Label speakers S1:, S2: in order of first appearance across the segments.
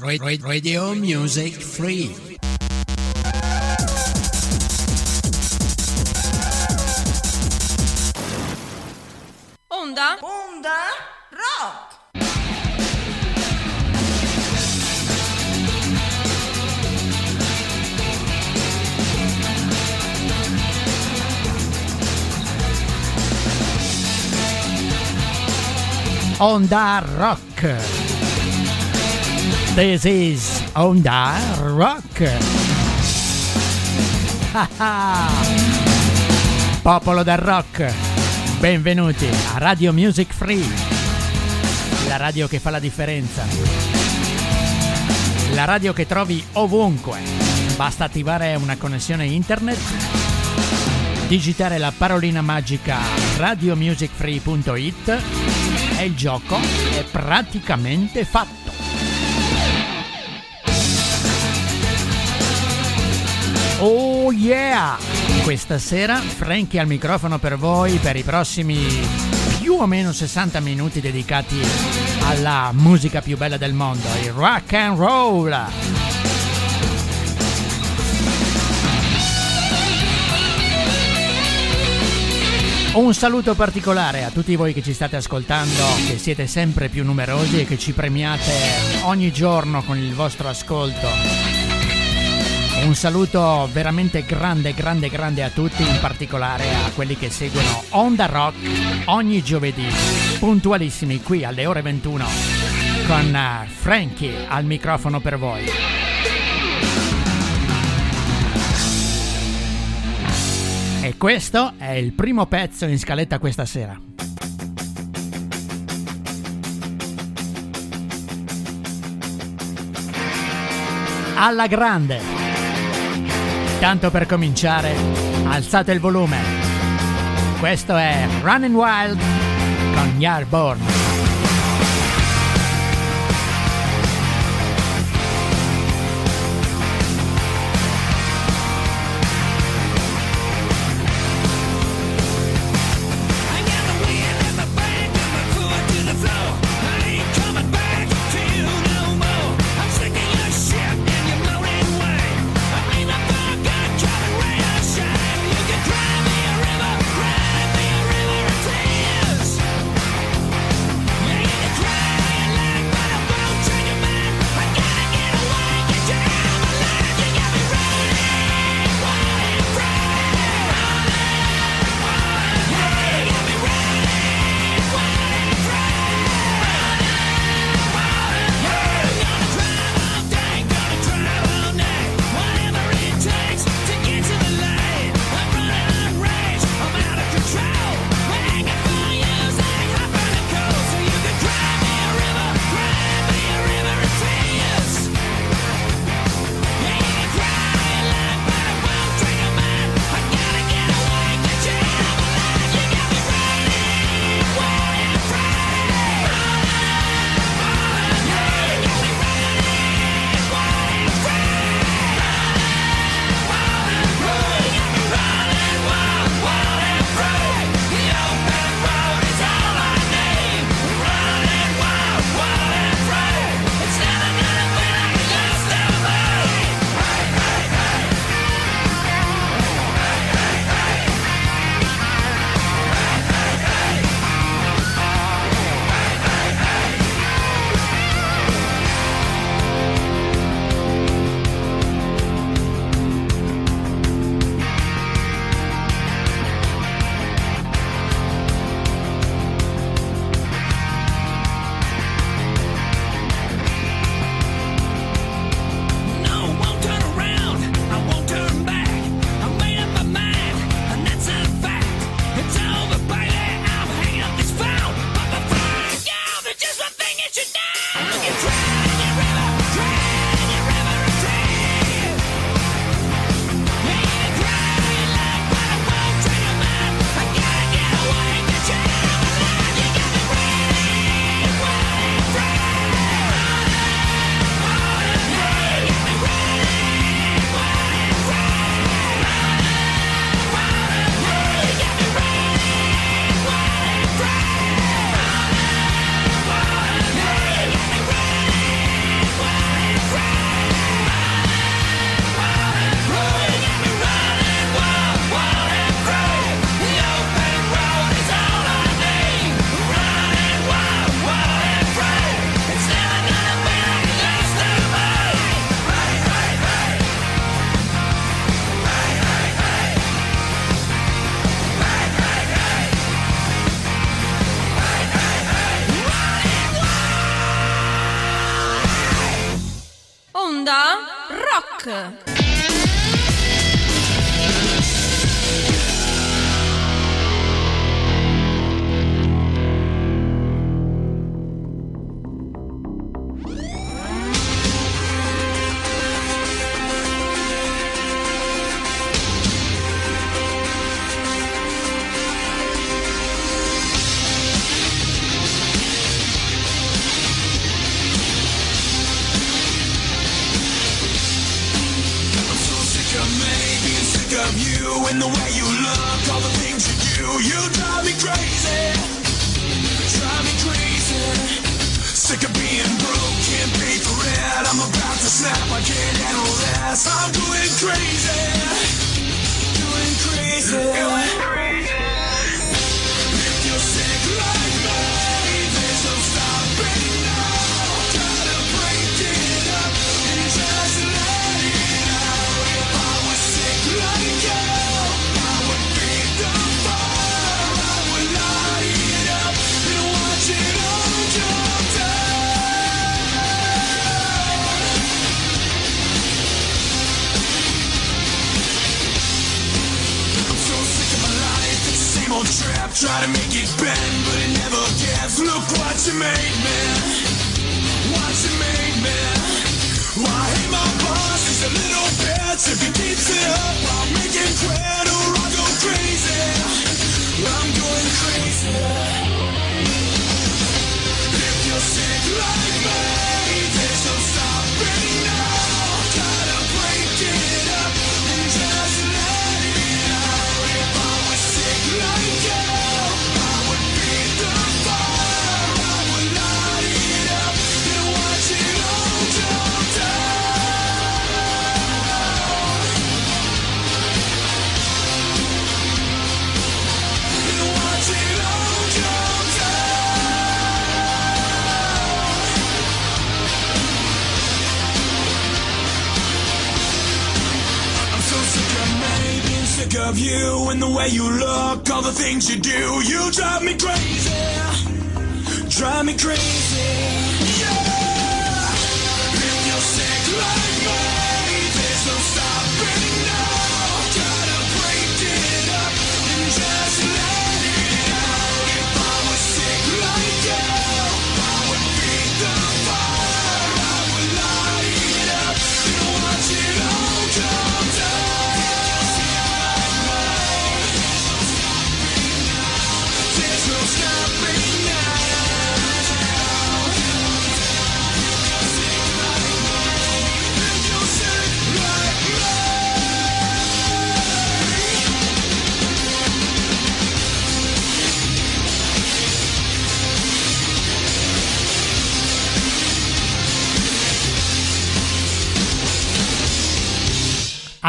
S1: Radio Music Free.
S2: Onda?
S3: Onda Rock.
S4: Onda Rock. This is Onda Rock. Popolo del rock, benvenuti a Radio Music Free, la radio che fa la differenza. La radio che trovi ovunque. Basta attivare una connessione internet, digitare la parolina magica radiomusicfree.it e il gioco è praticamente fatto. Oh yeah! Questa sera Frankie al microfono per voi per i prossimi più o meno 60 minuti dedicati alla musica più bella del mondo, il rock and roll. Un saluto particolare a tutti voi che ci state ascoltando, che siete sempre più numerosi e che ci premiate ogni giorno con il vostro ascolto. Un saluto veramente grande, grande, grande a tutti, in particolare a quelli che seguono Onda Rock ogni giovedì, puntualissimi qui alle ore 21, con eh, Frankie al microfono per voi. E questo è il primo pezzo in scaletta questa sera. Alla grande! Tanto per cominciare, alzate il volume. Questo è Running Wild con Yardborn.
S5: Sick of being broke, for it. I'm about to snap, I can't handle this. I'm going crazy, Try to make it bend, but it never gives. Look what you made me. What you made me. Why hate my boss? He's a little bitch. If he keeps it up, I'll make him quit or I'll go crazy. I'm going crazy. If you're sick like me, there's no stopping of you and the way you look, all the things you do. You drive me crazy, drive me crazy.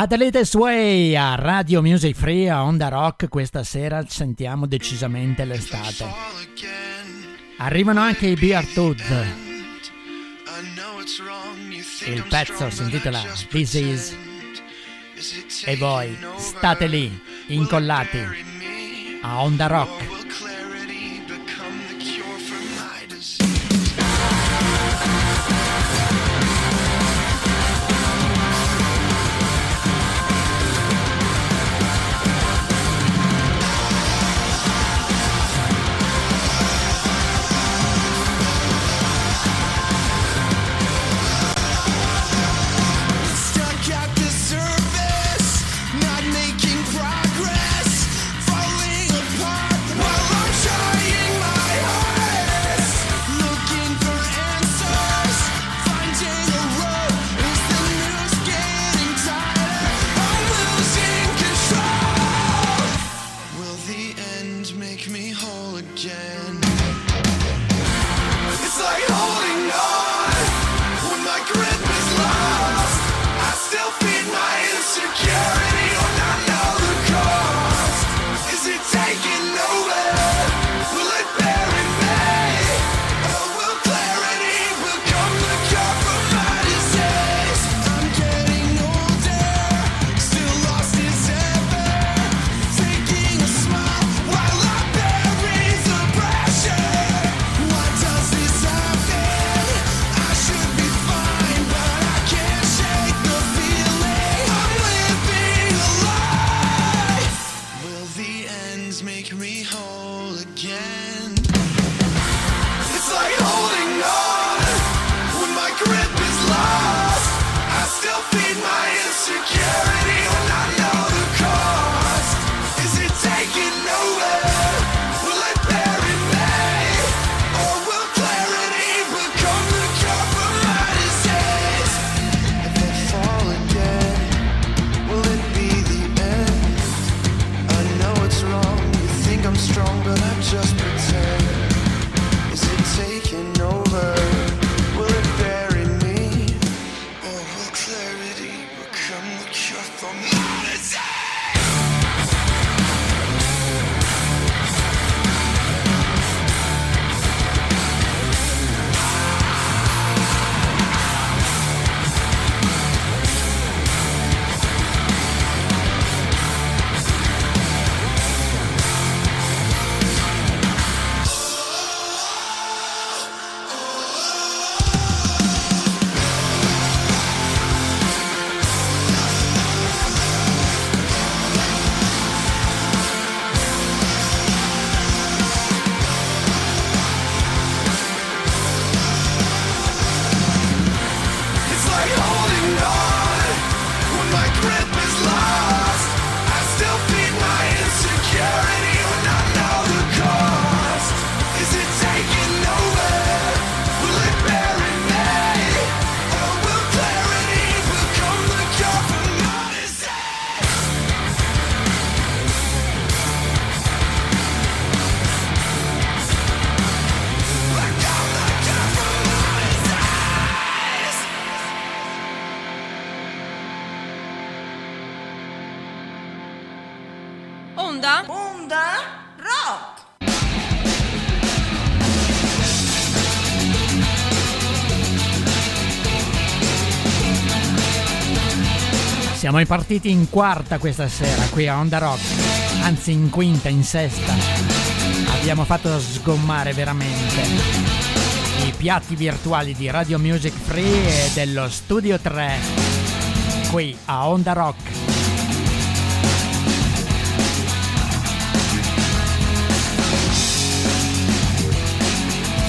S4: Adelaide Sway a Radio Music Free a Onda Rock questa sera sentiamo decisamente l'estate. Arrivano anche i Beer Tooth. Il pezzo si intitola This Is e voi state lì, incollati a Onda Rock.
S6: Siamo partiti in quarta questa sera qui a Onda Rock, anzi in quinta, in sesta. Abbiamo fatto sgommare veramente i piatti virtuali di Radio Music Free e dello Studio 3 qui a Onda Rock.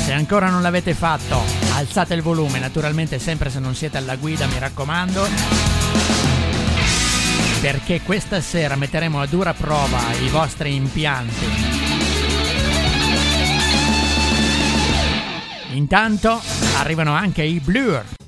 S6: Se ancora non l'avete fatto, alzate il volume, naturalmente sempre se non siete alla guida, mi raccomando perché questa sera metteremo a dura prova i vostri impianti. Intanto arrivano anche i Blur.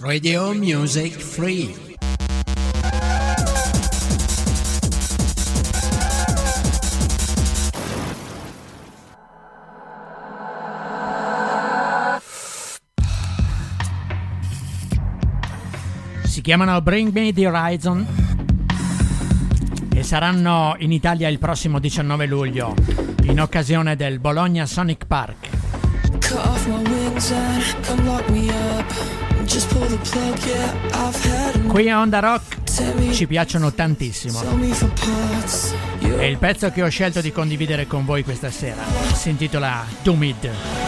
S4: Radio Music Free.
S6: Si chiamano Bring Me the Horizon e saranno in Italia il prossimo 19 luglio in occasione del Bologna Sonic Park.
S7: Cut off my wings and unlock me up.
S6: Qui a Onda Rock ci piacciono tantissimo. E il pezzo che ho scelto di condividere con voi questa sera si intitola Dumid.
S7: There's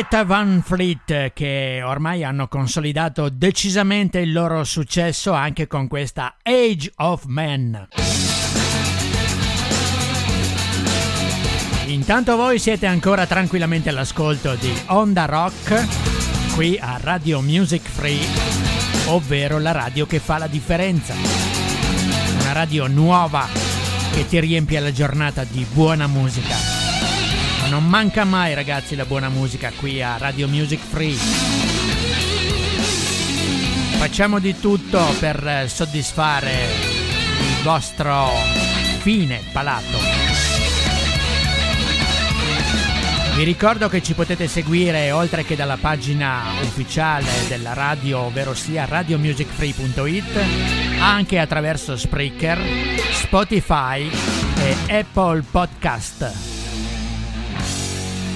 S4: Greta Van Fleet che ormai hanno consolidato decisamente il loro successo anche con questa Age of Man. Intanto voi siete ancora tranquillamente all'ascolto di Onda Rock qui a Radio Music Free, ovvero la radio che fa la differenza. Una radio nuova che ti riempie la giornata di buona musica. Non manca mai ragazzi la buona musica qui a Radio Music Free. Facciamo di tutto per soddisfare il vostro fine palato. Vi ricordo che ci potete seguire oltre che dalla pagina ufficiale della radio, ovvero sia radiomusicfree.it, anche attraverso Spreaker, Spotify e Apple Podcast.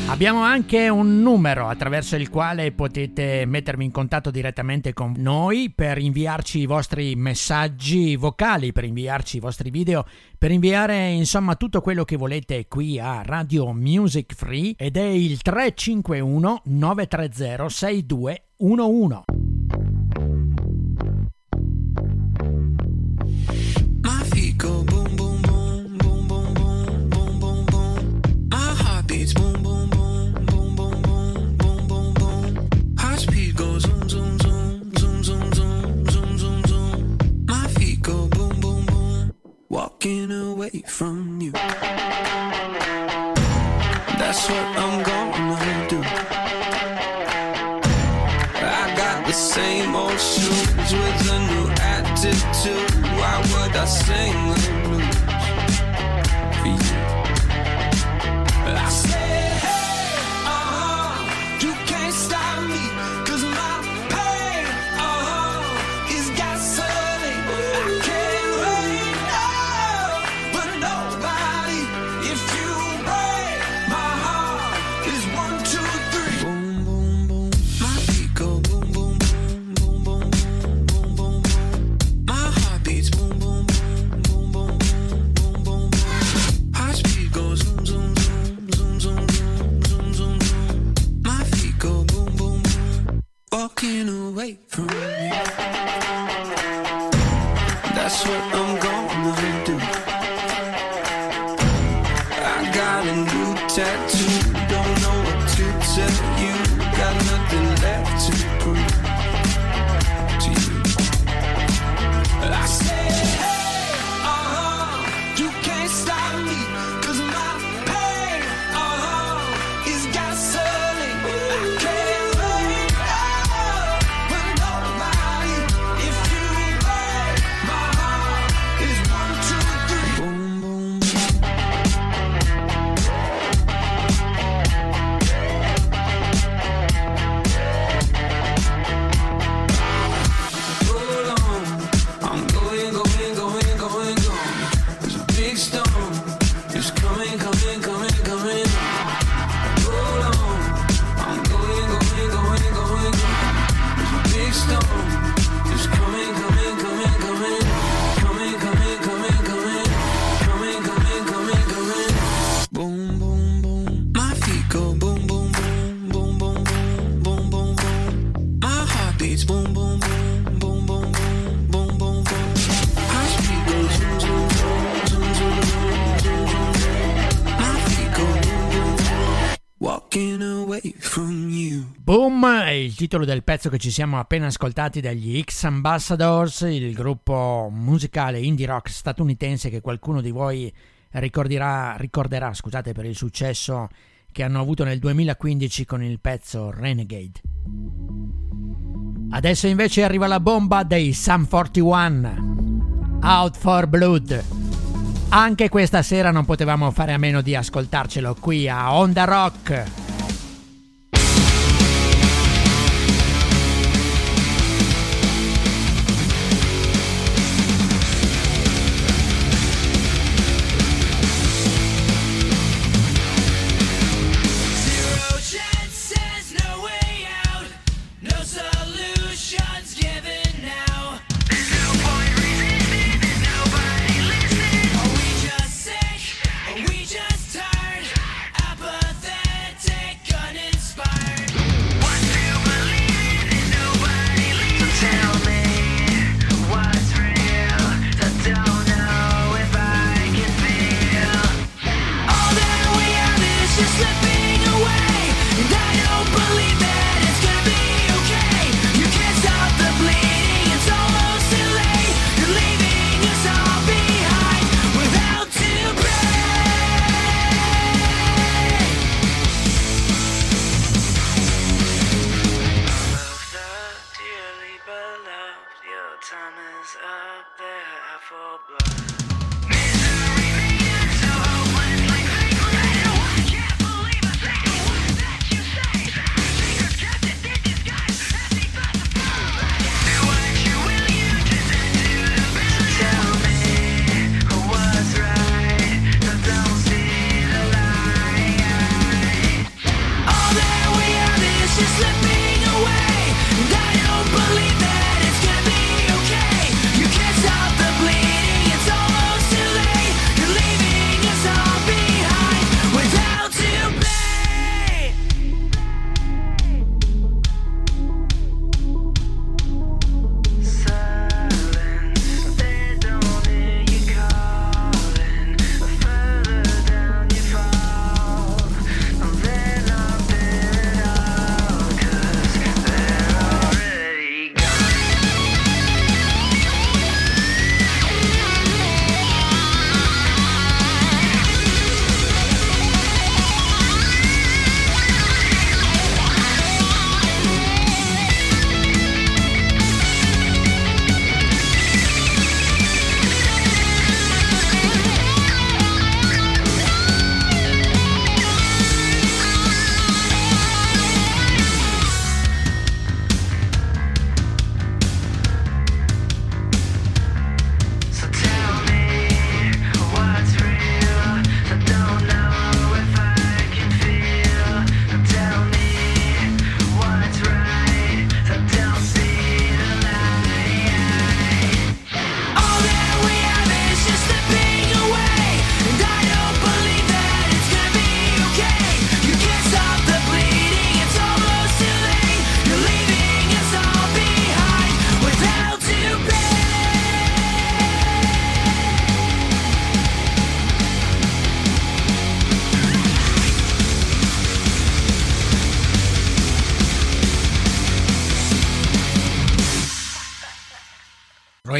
S4: Abbiamo anche un numero attraverso il quale potete mettervi in contatto direttamente con noi per inviarci i vostri messaggi vocali, per inviarci i vostri video, per inviare insomma tutto quello che volete qui a Radio Music Free ed è il 351 930 6211.
S8: My feet go Walking away from you. That's what I'm gonna do. I got the same old shoes with a new attitude. Why would I sing Walking away from you. That's what I'm
S4: titolo del pezzo che ci siamo appena ascoltati dagli X Ambassadors, il gruppo musicale indie rock statunitense che qualcuno di voi ricorderà, ricorderà scusate, per il successo che hanno avuto nel 2015 con il pezzo Renegade. Adesso invece arriva la bomba dei Sum 41, Out for Blood. Anche questa sera non potevamo fare a meno di ascoltarcelo qui a Onda Rock.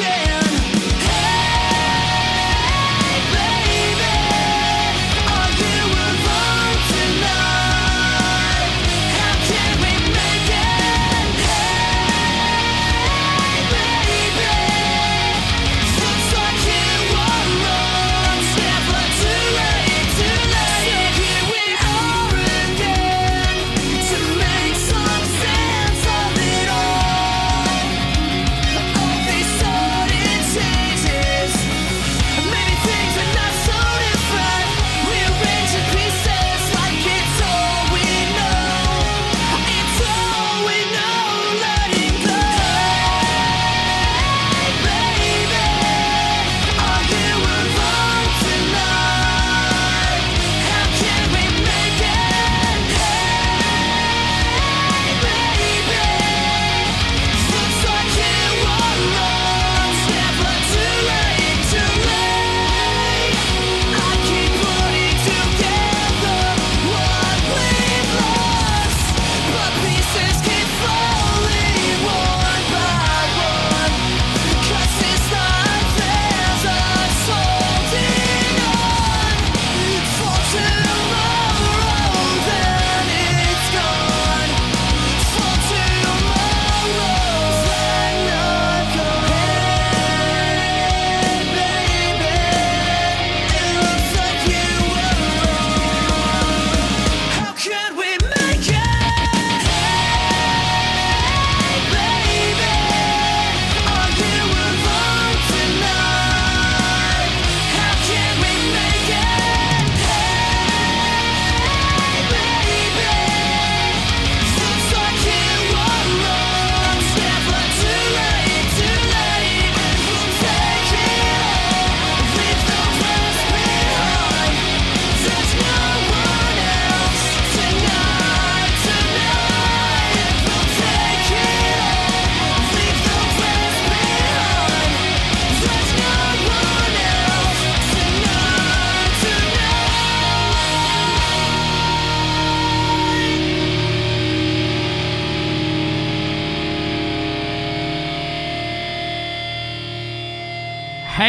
S9: again.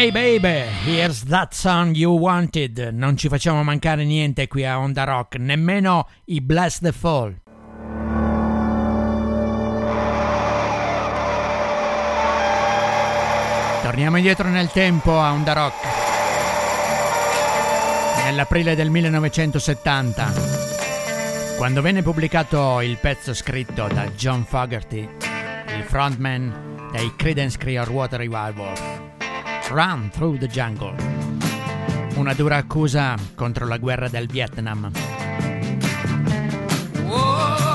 S4: Hey baby, here's that song you wanted. Non ci facciamo mancare niente qui a Onda Rock, nemmeno i Bless the Fall. Torniamo indietro nel tempo a Onda Rock. Nell'aprile del 1970, quando venne pubblicato il pezzo scritto da John Fogerty, il frontman dei Credence Clearwater Revival. Run Through the Jungle, una dura accusa contro la guerra del Vietnam.
S10: Whoa.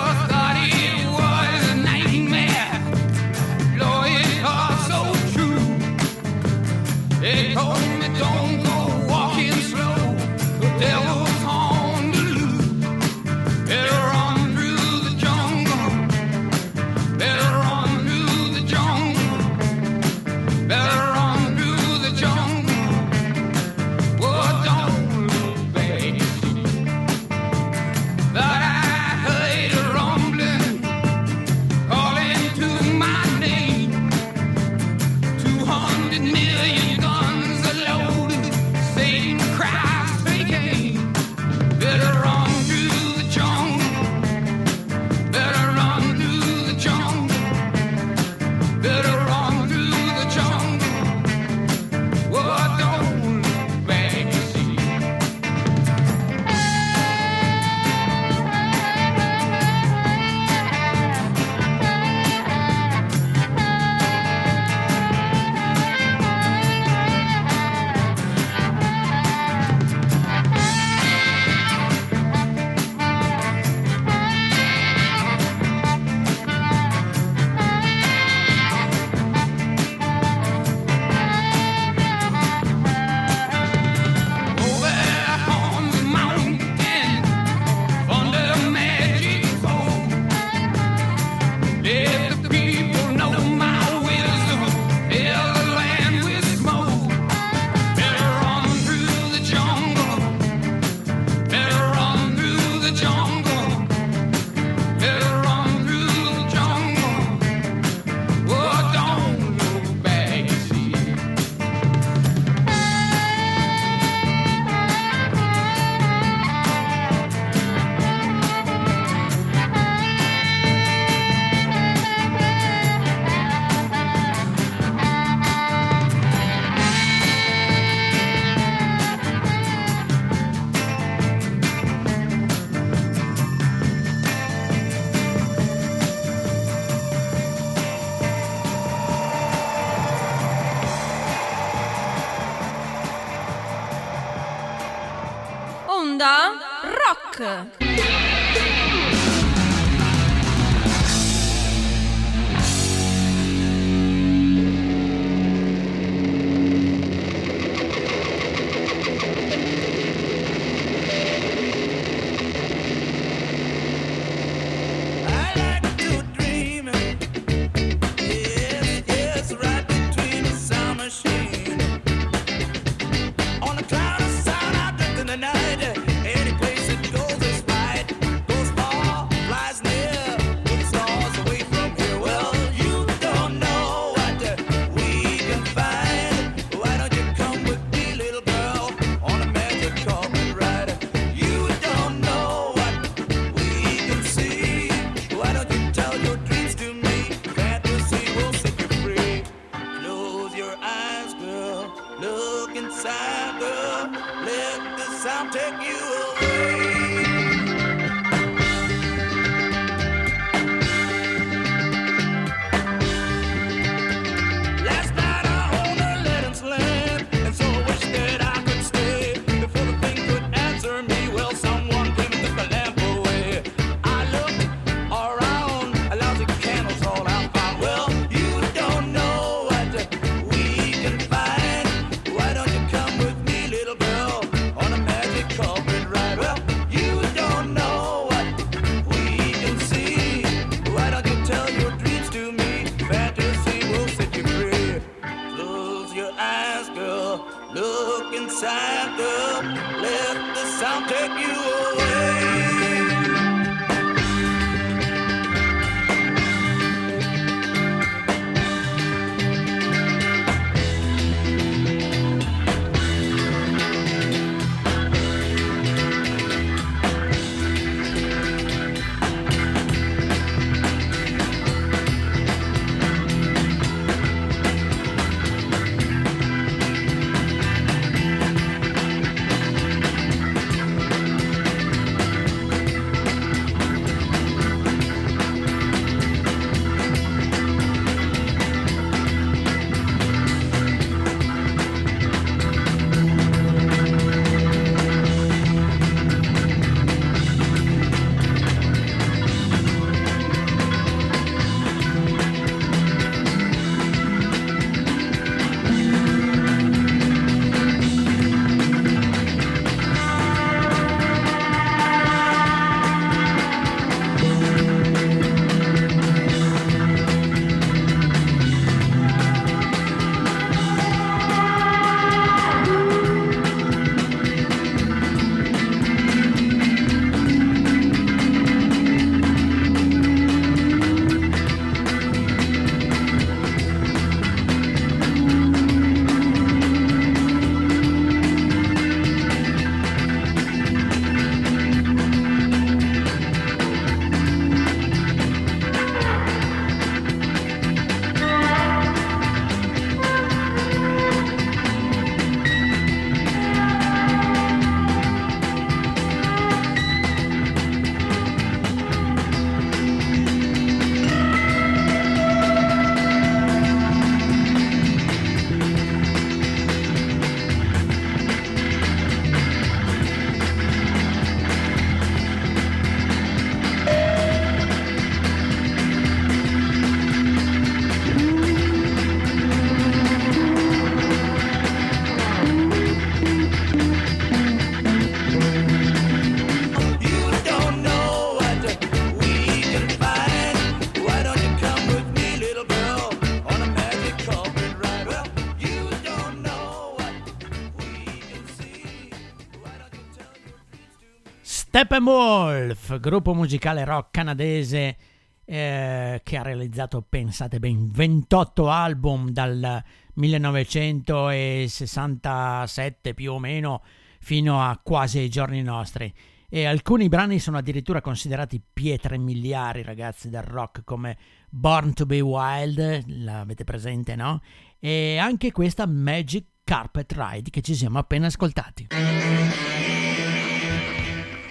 S8: Steppenwolf, gruppo musicale rock canadese eh, che ha realizzato, pensate ben, 28 album dal 1967 più o meno fino a quasi ai giorni nostri. E alcuni brani sono addirittura considerati pietre miliari, ragazzi, del rock, come Born to be Wild, l'avete presente, no? E anche questa Magic Carpet Ride che ci siamo appena ascoltati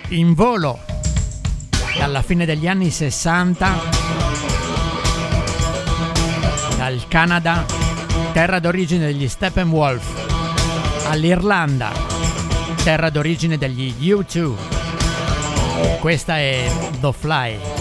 S8: in volo dalla fine degli anni 60 dal Canada, terra d'origine degli Steppenwolf, all'Irlanda, terra d'origine degli U2. Questa è The Fly.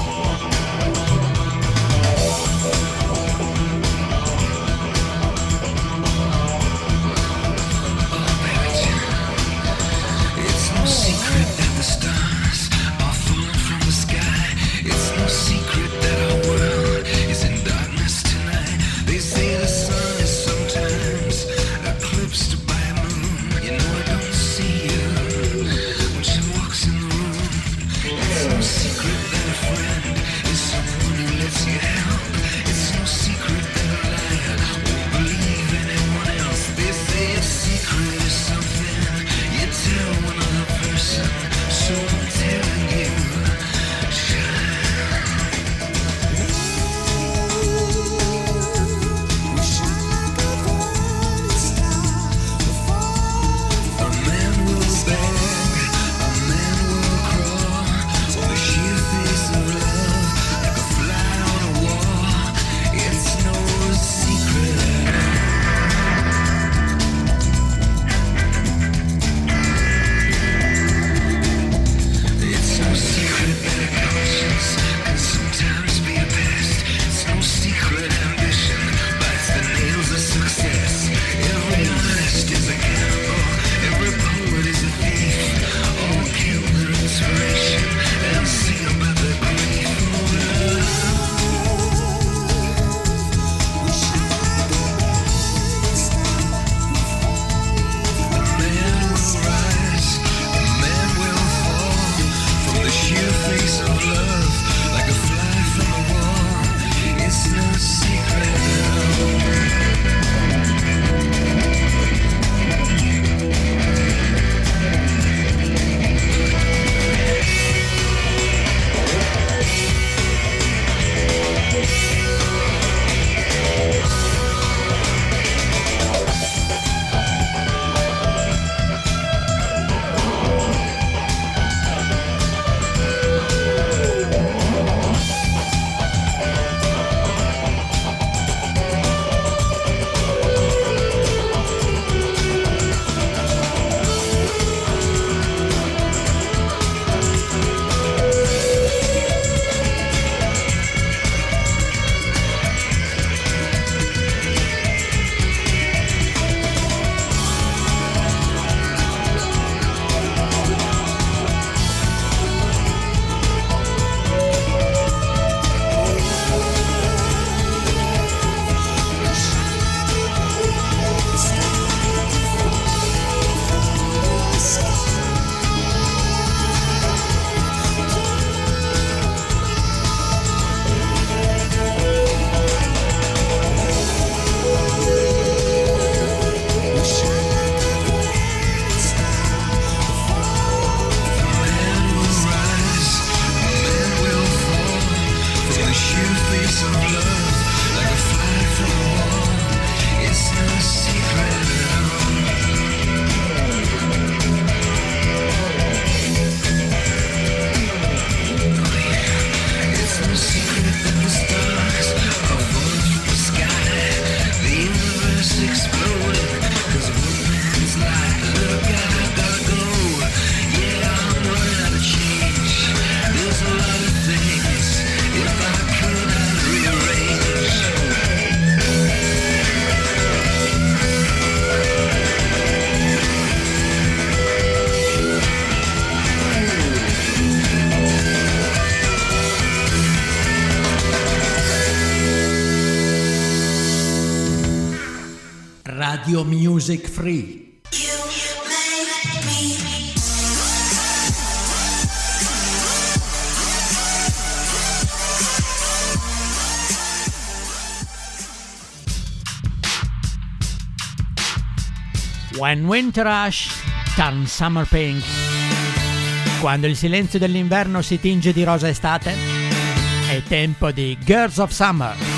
S1: free.
S6: When Winter Rush turn Summer Pink. Quando il silenzio dell'inverno si tinge di rosa estate, è tempo di Girls of Summer.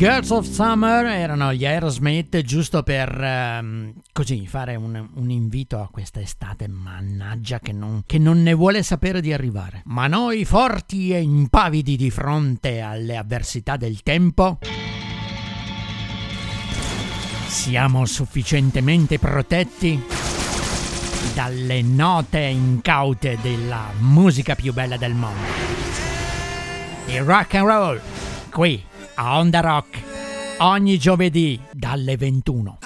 S4: Girls of Summer
S6: erano gli Aerosmith, giusto per um, così fare un, un, invito a questa estate, mannaggia, che non, che non ne vuole sapere di arrivare. Ma noi, forti e impavidi di fronte alle avversità del tempo, siamo sufficientemente protetti dalle note incaute della musica più bella del mondo. Il rock and roll, qui on the rock ogni giovedì dalle 21.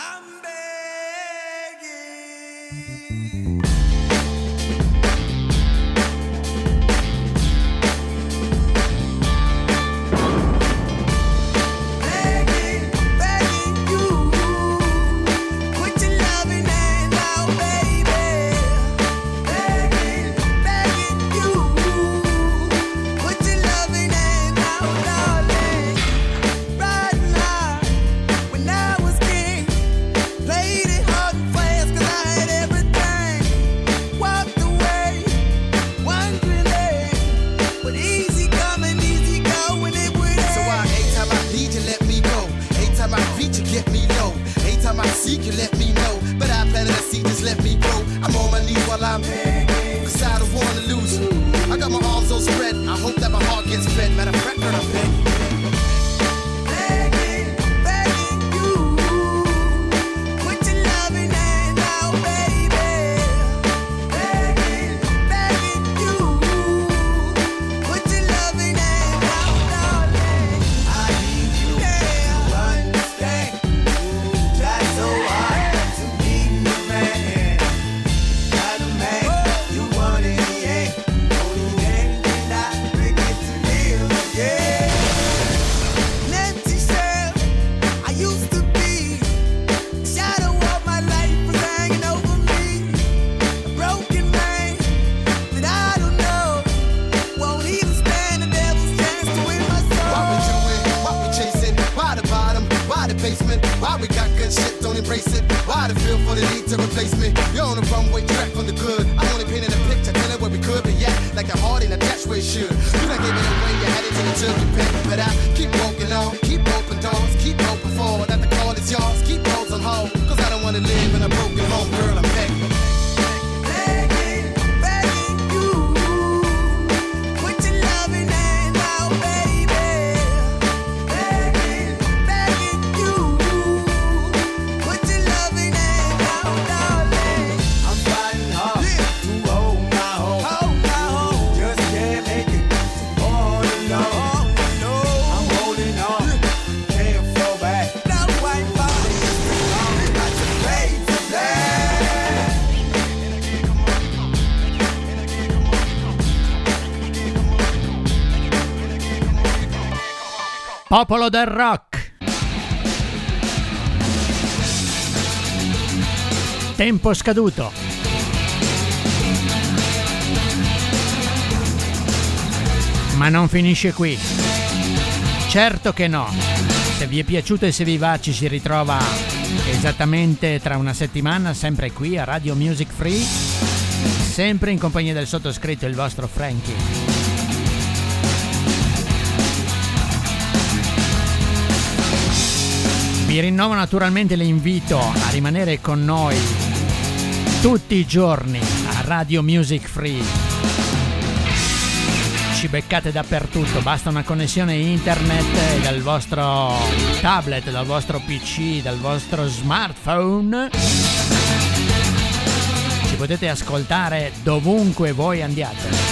S4: Popolo del rock. Tempo scaduto. Ma non finisce qui. Certo che no. Se vi è piaciuto e se vi va ci si ritrova esattamente tra una settimana, sempre qui a Radio Music Free, sempre in compagnia del sottoscritto il vostro Frankie. Vi rinnovo naturalmente l'invito a rimanere con noi tutti i giorni a Radio Music Free. Ci beccate dappertutto, basta una connessione internet dal vostro tablet, dal vostro PC, dal vostro smartphone. Ci potete ascoltare dovunque voi andiate.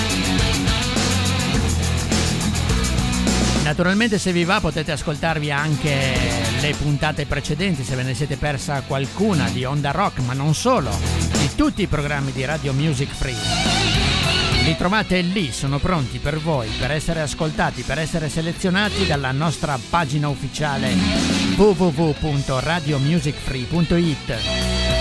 S4: Naturalmente se vi va potete ascoltarvi anche le puntate precedenti se ve ne siete persa qualcuna di Onda Rock, ma non solo, di tutti i programmi di Radio Music Free. Li trovate lì, sono pronti per voi, per essere ascoltati, per essere selezionati dalla nostra pagina ufficiale www.radiomusicfree.it.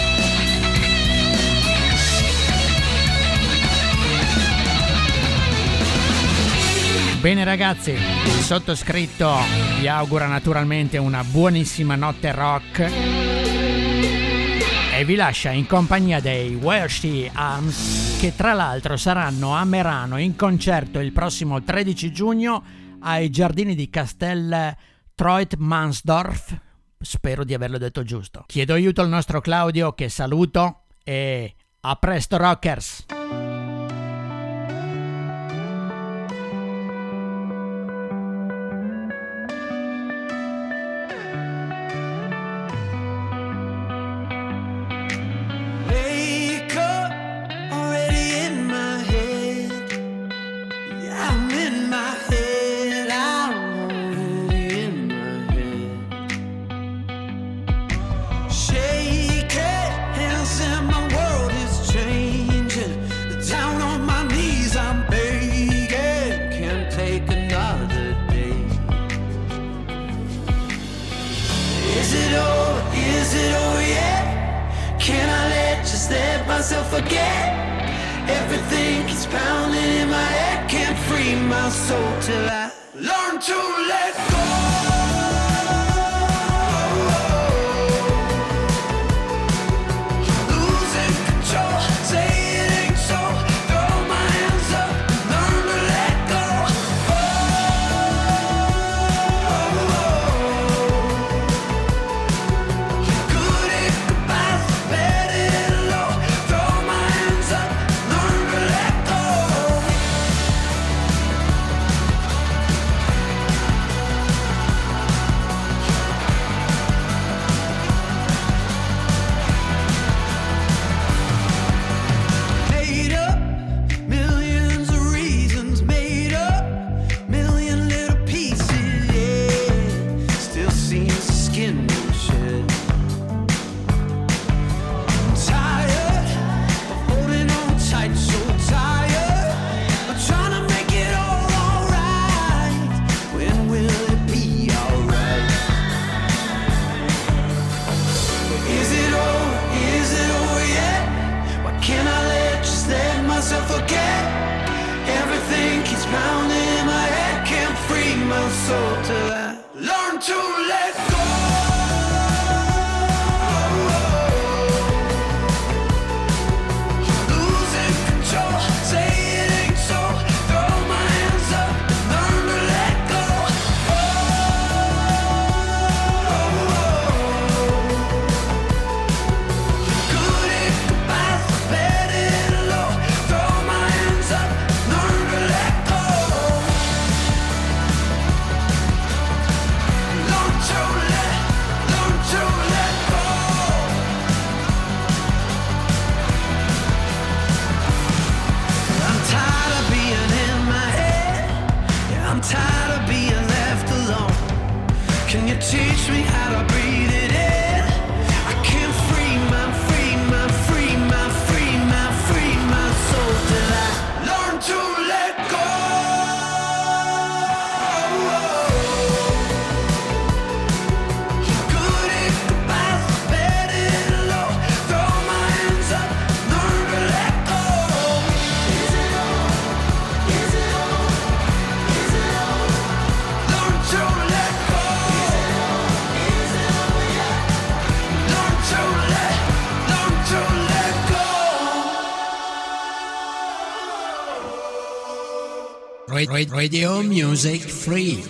S4: Bene ragazzi, il sottoscritto vi augura naturalmente una buonissima notte rock e vi lascia in compagnia dei Wershy Arms che tra l'altro saranno a Merano in concerto il prossimo 13 giugno ai giardini di Castel Troit-Mansdorf. Spero di averlo detto giusto. Chiedo aiuto al nostro Claudio che saluto e a presto rockers! Radio Music Free.